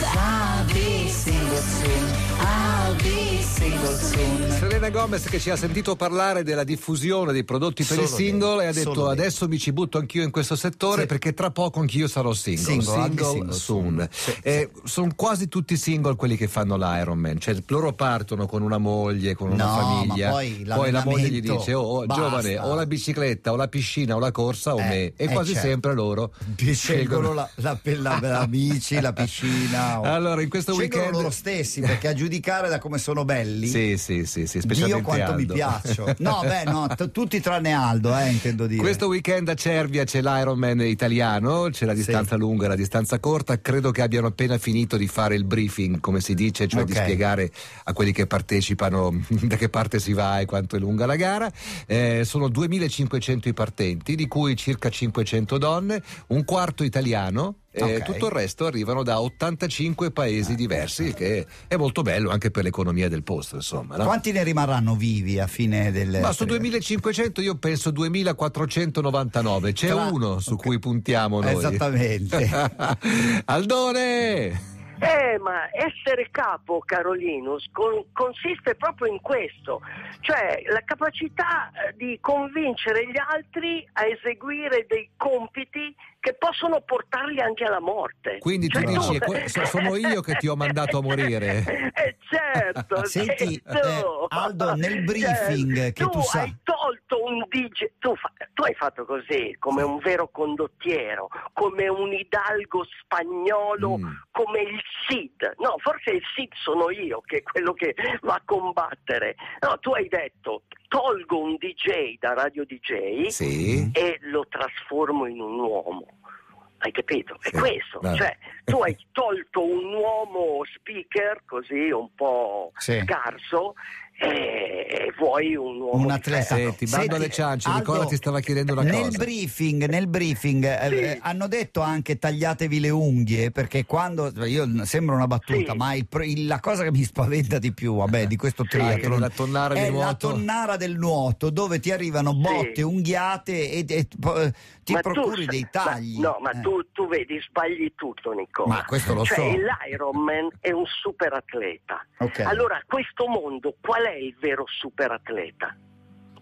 i'll be single soon Selena Gomez che ci ha sentito parlare della diffusione dei prodotti per Solo il single lei, e ha detto solo adesso mi ci butto anch'io in questo settore Sì. perché tra poco anch'io sarò single. Single, Single single soon. soon. Sì, Eh, Sono quasi tutti single quelli che fanno l'Ironman, cioè loro partono con una moglie, con una No, famiglia, ma poi la moglie gli dice oh, oh, giovane o la bicicletta o la piscina o la corsa o Eh, me e eh, quasi certo. sempre loro scelgono la, la, la, la bici, la piscina. o- Allora, in questo scelgono weekend- loro stessi perché a giudicare da come sono belli. Sì, sì, sì, sì, Dio specialmente quanto mi Aldo. piaccio. No, beh, no, t- tutti tranne Aldo, eh, intendo dire. Questo weekend a Cervia c'è l'Ironman italiano, c'è la distanza lunga e la distanza corta. Credo che abbiano appena finito di fare il briefing, come si dice, cioè di Ok. spiegare a quelli che partecipano da che parte si va e quanto è lunga la gara. Eh, sono 2500 i partenti, di cui circa 500 donne, un quarto italiano. E Ok. Eh, tutto il resto arrivano da 85 paesi diversi, che è molto bello anche per l'economia del posto, insomma. no? Quanti ne rimarranno vivi a fine del. Ma su 2500 io penso 2499, c'è Tra- uno su ok. cui puntiamo noi. Esattamente. Aldone! Eh, ma essere capo, Carolinus, con- consiste proprio in questo, cioè la capacità eh, di convincere gli altri a eseguire dei compiti che possono portarli anche alla morte. Quindi tu Cioè, dici, è que- so- sono io che ti ho mandato a morire. Eh certo, Senti, certo. eh, Aldo, nel briefing Certo. che tu tu sai- DJ, tu, fa- tu hai fatto così, come un vero condottiero, come un hidalgo spagnolo, Mm. come il Cid. No, forse il Cid sono io, che è quello che va a combattere. No, tu hai detto, tolgo un DJ da radio DJ Sì. e lo trasformo in un uomo. Hai capito? È Sì, questo. vabbè. Cioè, tu hai tolto un uomo speaker così un po' Sì. scarso e, e vuoi un uomo un atleta. ferro. Senti, bando alle ciance, Aldo, Nicola ti stava chiedendo una nel cosa. Briefing, nel briefing eh, Sì. eh, hanno detto anche tagliatevi le unghie perché quando io sembra una battuta Sì. ma il il- la cosa che mi spaventa di più vabbè di questo triathlon nella tonnara è la tonnara del nuoto dove ti arrivano botte Sì. unghiate e, e eh, ti Ma tu procuri sa- dei tagli ma- no, ma Eh. tu, tu vedi, sbagli tutto, Nicola. Ma questo lo cioè, so. l'Ironman è un super atleta. Ok. Allora, questo mondo, qual è il vero super atleta?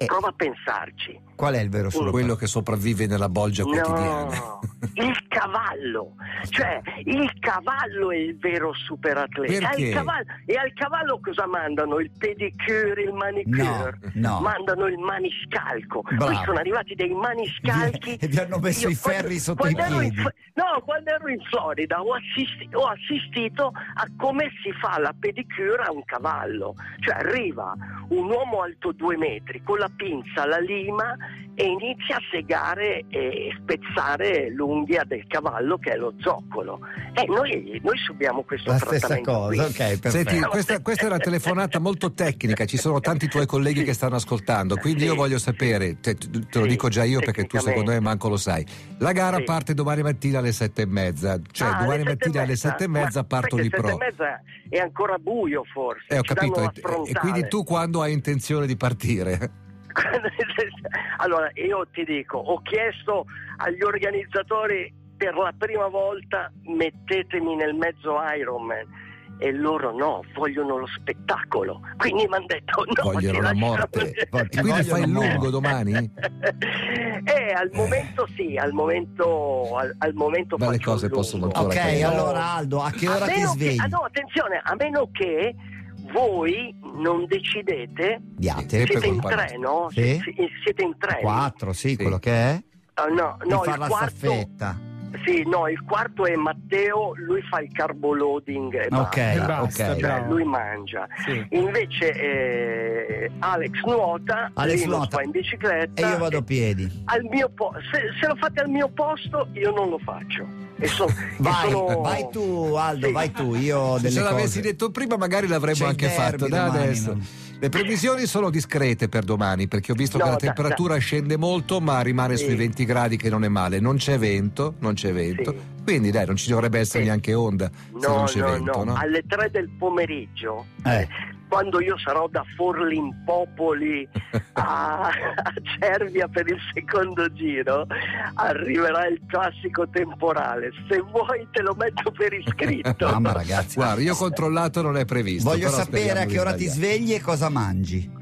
Eh. Prova a pensarci. qual è il vero super Quello che sopravvive nella bolgia quotidiana. No, il cavallo, cioè il cavallo è il vero superatleta. Perché? Al cavallo- e al cavallo cosa mandano? Il pedicure, il manicure? No, no. Mandano il maniscalco. Bravo. Qui sono arrivati dei maniscalchi. E vi hanno messo Io i ferri quando- sotto i quando in piedi. Fl- no, quando ero in Florida ho, assisti- ho assistito a come si fa la pedicure a un cavallo. Cioè arriva un uomo alto due metri con la pinza, la lima e inizia a segare e spezzare l'unghia del cavallo che è lo zoccolo. E noi, noi subiamo questo la stessa trattamento cosa qui. ok Senti, questa, questa è una telefonata molto tecnica, ci sono tanti tuoi colleghi che stanno ascoltando, quindi Sì. io voglio sapere, te, te lo Sì, dico già io perché tu secondo me manco lo sai. La gara Sì. parte domani mattina alle sette e mezza, cioè Ah, domani alle mattina alle sette e mezza parto di pro. sette e mezza è ancora buio forse. Eh, ho ci capito, e, e quindi tu quando hai intenzione di partire? Allora io ti dico, ho chiesto agli organizzatori per la prima volta mettetemi nel mezzo Ironman e loro no, vogliono lo spettacolo. Quindi mi hanno detto no. Vogliono ti la morte. E quindi vogliono fai il lungo domani? Eh, al momento sì, al momento, al, al momento Ma le cose possono ancora ok cambiare. allora Aldo a che A ora ti meno che- svegli ah, no, attenzione, a meno che voi non decidete Diate. Siete in colpa tre, no? Sì. Si- siete in tre. 4 sì, Sì. quello che è Ah, no, no, far il la quarto, staffetta sì, no, il quarto è Matteo, lui fa il carbo loading e ok basta. E basta, ok Cioè, bravo. lui mangia. Sì. Invece eh, Alex nuota, Alex nuota. va in bicicletta. e io vado a piedi al mio po- se, se lo fate al mio posto, io non lo faccio. E so- e vai sono- vai tu Aldo Sì. vai tu io Se ce l'avessi cose detto prima magari l'avremmo anche fatto da adesso. Le previsioni sono discrete per domani perché ho visto No, che la da- temperatura scende molto ma rimane Sì. sui 20 gradi che non è male. Non c'è vento, non c'è vento. Sì. Quindi dai, non ci dovrebbe essere Sì. neanche onda se No, non c'è no, vento, no. no? Alle 3 del pomeriggio Eh. Quando io sarò da Forlimpopoli a, a Cervia per il secondo giro, arriverà il classico temporale. Se vuoi te lo metto per iscritto. Mamma ragazzi. Guarda, io ho controllato, non è previsto. Voglio però sapere a che ora ti svegli e cosa mangi.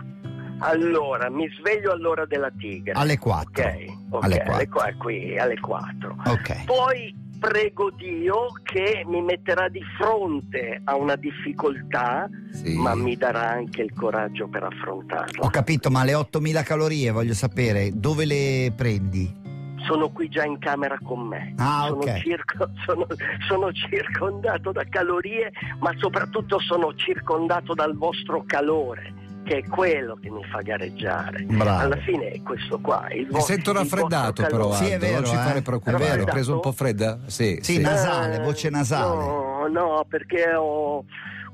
Allora, mi sveglio all'ora della tigre. Alle 4. Ok, ok, Alle alle, 4. qua- qui, alle 4. Ok. Poi prego Dio che mi metterà di fronte a una difficoltà, Sì. ma mi darà anche il coraggio per affrontarla. Ho capito, ma le 8000 calorie voglio sapere dove le prendi? Sono qui già in camera con me. Ah, sono, ok. circo- sono- sono circondato da calorie, ma soprattutto sono circondato dal vostro calore, che è quello che mi fa gareggiare. Bravo. Alla fine è questo qua. Il Mi vostro- sento raffreddato però. Sì, è vero, non ci eh. fare preoccupare. vero. Hai preso un po' fredda? Sì, Sì, sì. nasale, voce nasale. No, no, perché ho,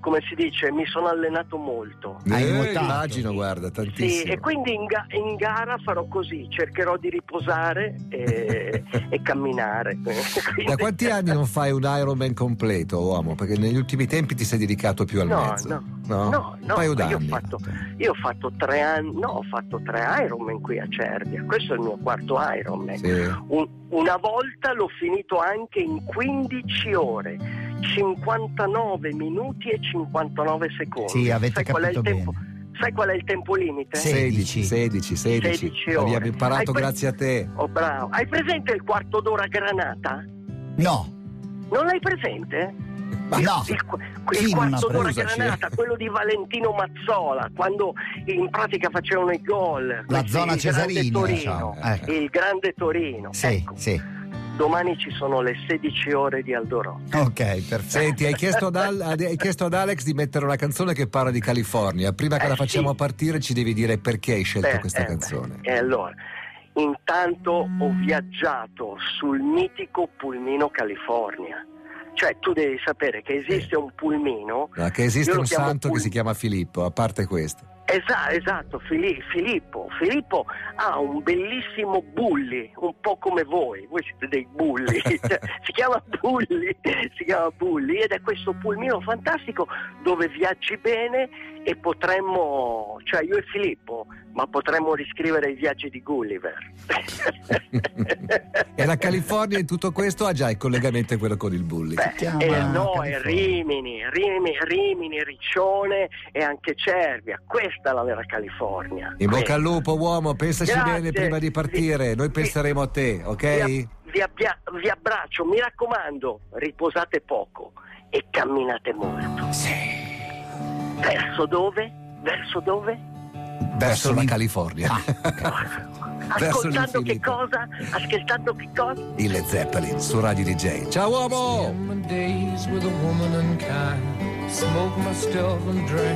come si dice, mi sono allenato molto. Hai Eh, nuotato. immagino, guarda, Sì, tantissimo. e quindi in, ga- in gara farò così, cercherò di riposare e, e camminare. Quindi- Da quanti anni non fai un Ironman completo, uomo? Perché negli ultimi tempi ti sei dedicato più al No, mezzo. no, no, no, no, io ho fatto, io ho fatto tre anni, no, ho fatto tre Ironman qui a Cervia, questo è il mio quarto Ironman. Sì. Un- una volta l'ho finito anche in 15 ore, 59 minuti e 59 secondi. Sì, avete Sai qual è il capito tempo? Sai qual è il tempo limite? Sì. 16, 16, 16. 16 ore. Abbiamo imparato pre- grazie a te. Oh, bravo. Hai presente il quarto d'ora granata? No, Non l'hai presente? Ma no. Il, il non quarto d'ora granata, quello di Valentino Mazzola, quando in pratica facevano i gol. La zona il grande Cesarini, Torino, diciamo. Ecco. Il grande Torino. Sì, Ecco, sì. domani ci sono le 16 ore di Aldorò. Ok, perfetto. Senti, hai chiesto, ad Al- hai chiesto ad Alex di mettere una canzone che parla di California. Prima che Eh, la facciamo sì. partire, ci devi dire perché hai scelto Beh, questa eh, canzone. E allora, intanto ho viaggiato sul mitico pulmino California. Cioè, tu devi sapere che esiste un pulmino. No, che esiste un santo che pul- si chiama Filippo, a parte questo. Esatto, esatto, Fili- Filippo. Filippo ha un bellissimo bulli, un po' come voi, voi siete dei bulli, Cioè, si chiama bulli, si chiama bulli ed è questo pulmino fantastico dove viaggi bene e potremmo, cioè io e Filippo, ma potremmo riscrivere i viaggi di Gulliver. E la California in tutto questo ha già il collegamento quello con il bulli. Beh, eh, no, è California. Rimini, Rimini, Rimini, Riccione e anche Cervia. Questa è la vera California. In bocca al lupo, uomo, pensaci Grazie. bene prima di partire. Noi Vi- penseremo a te, ok? Vi, vi abbia- vi abbraccio, mi raccomando, riposate poco e camminate molto. Verso dove? Verso dove? Verso la California. Ah, Ascoltando che cosa? Ascoltando che cosa? Il Led Zeppelin su Radio DJ. Ciao uomo!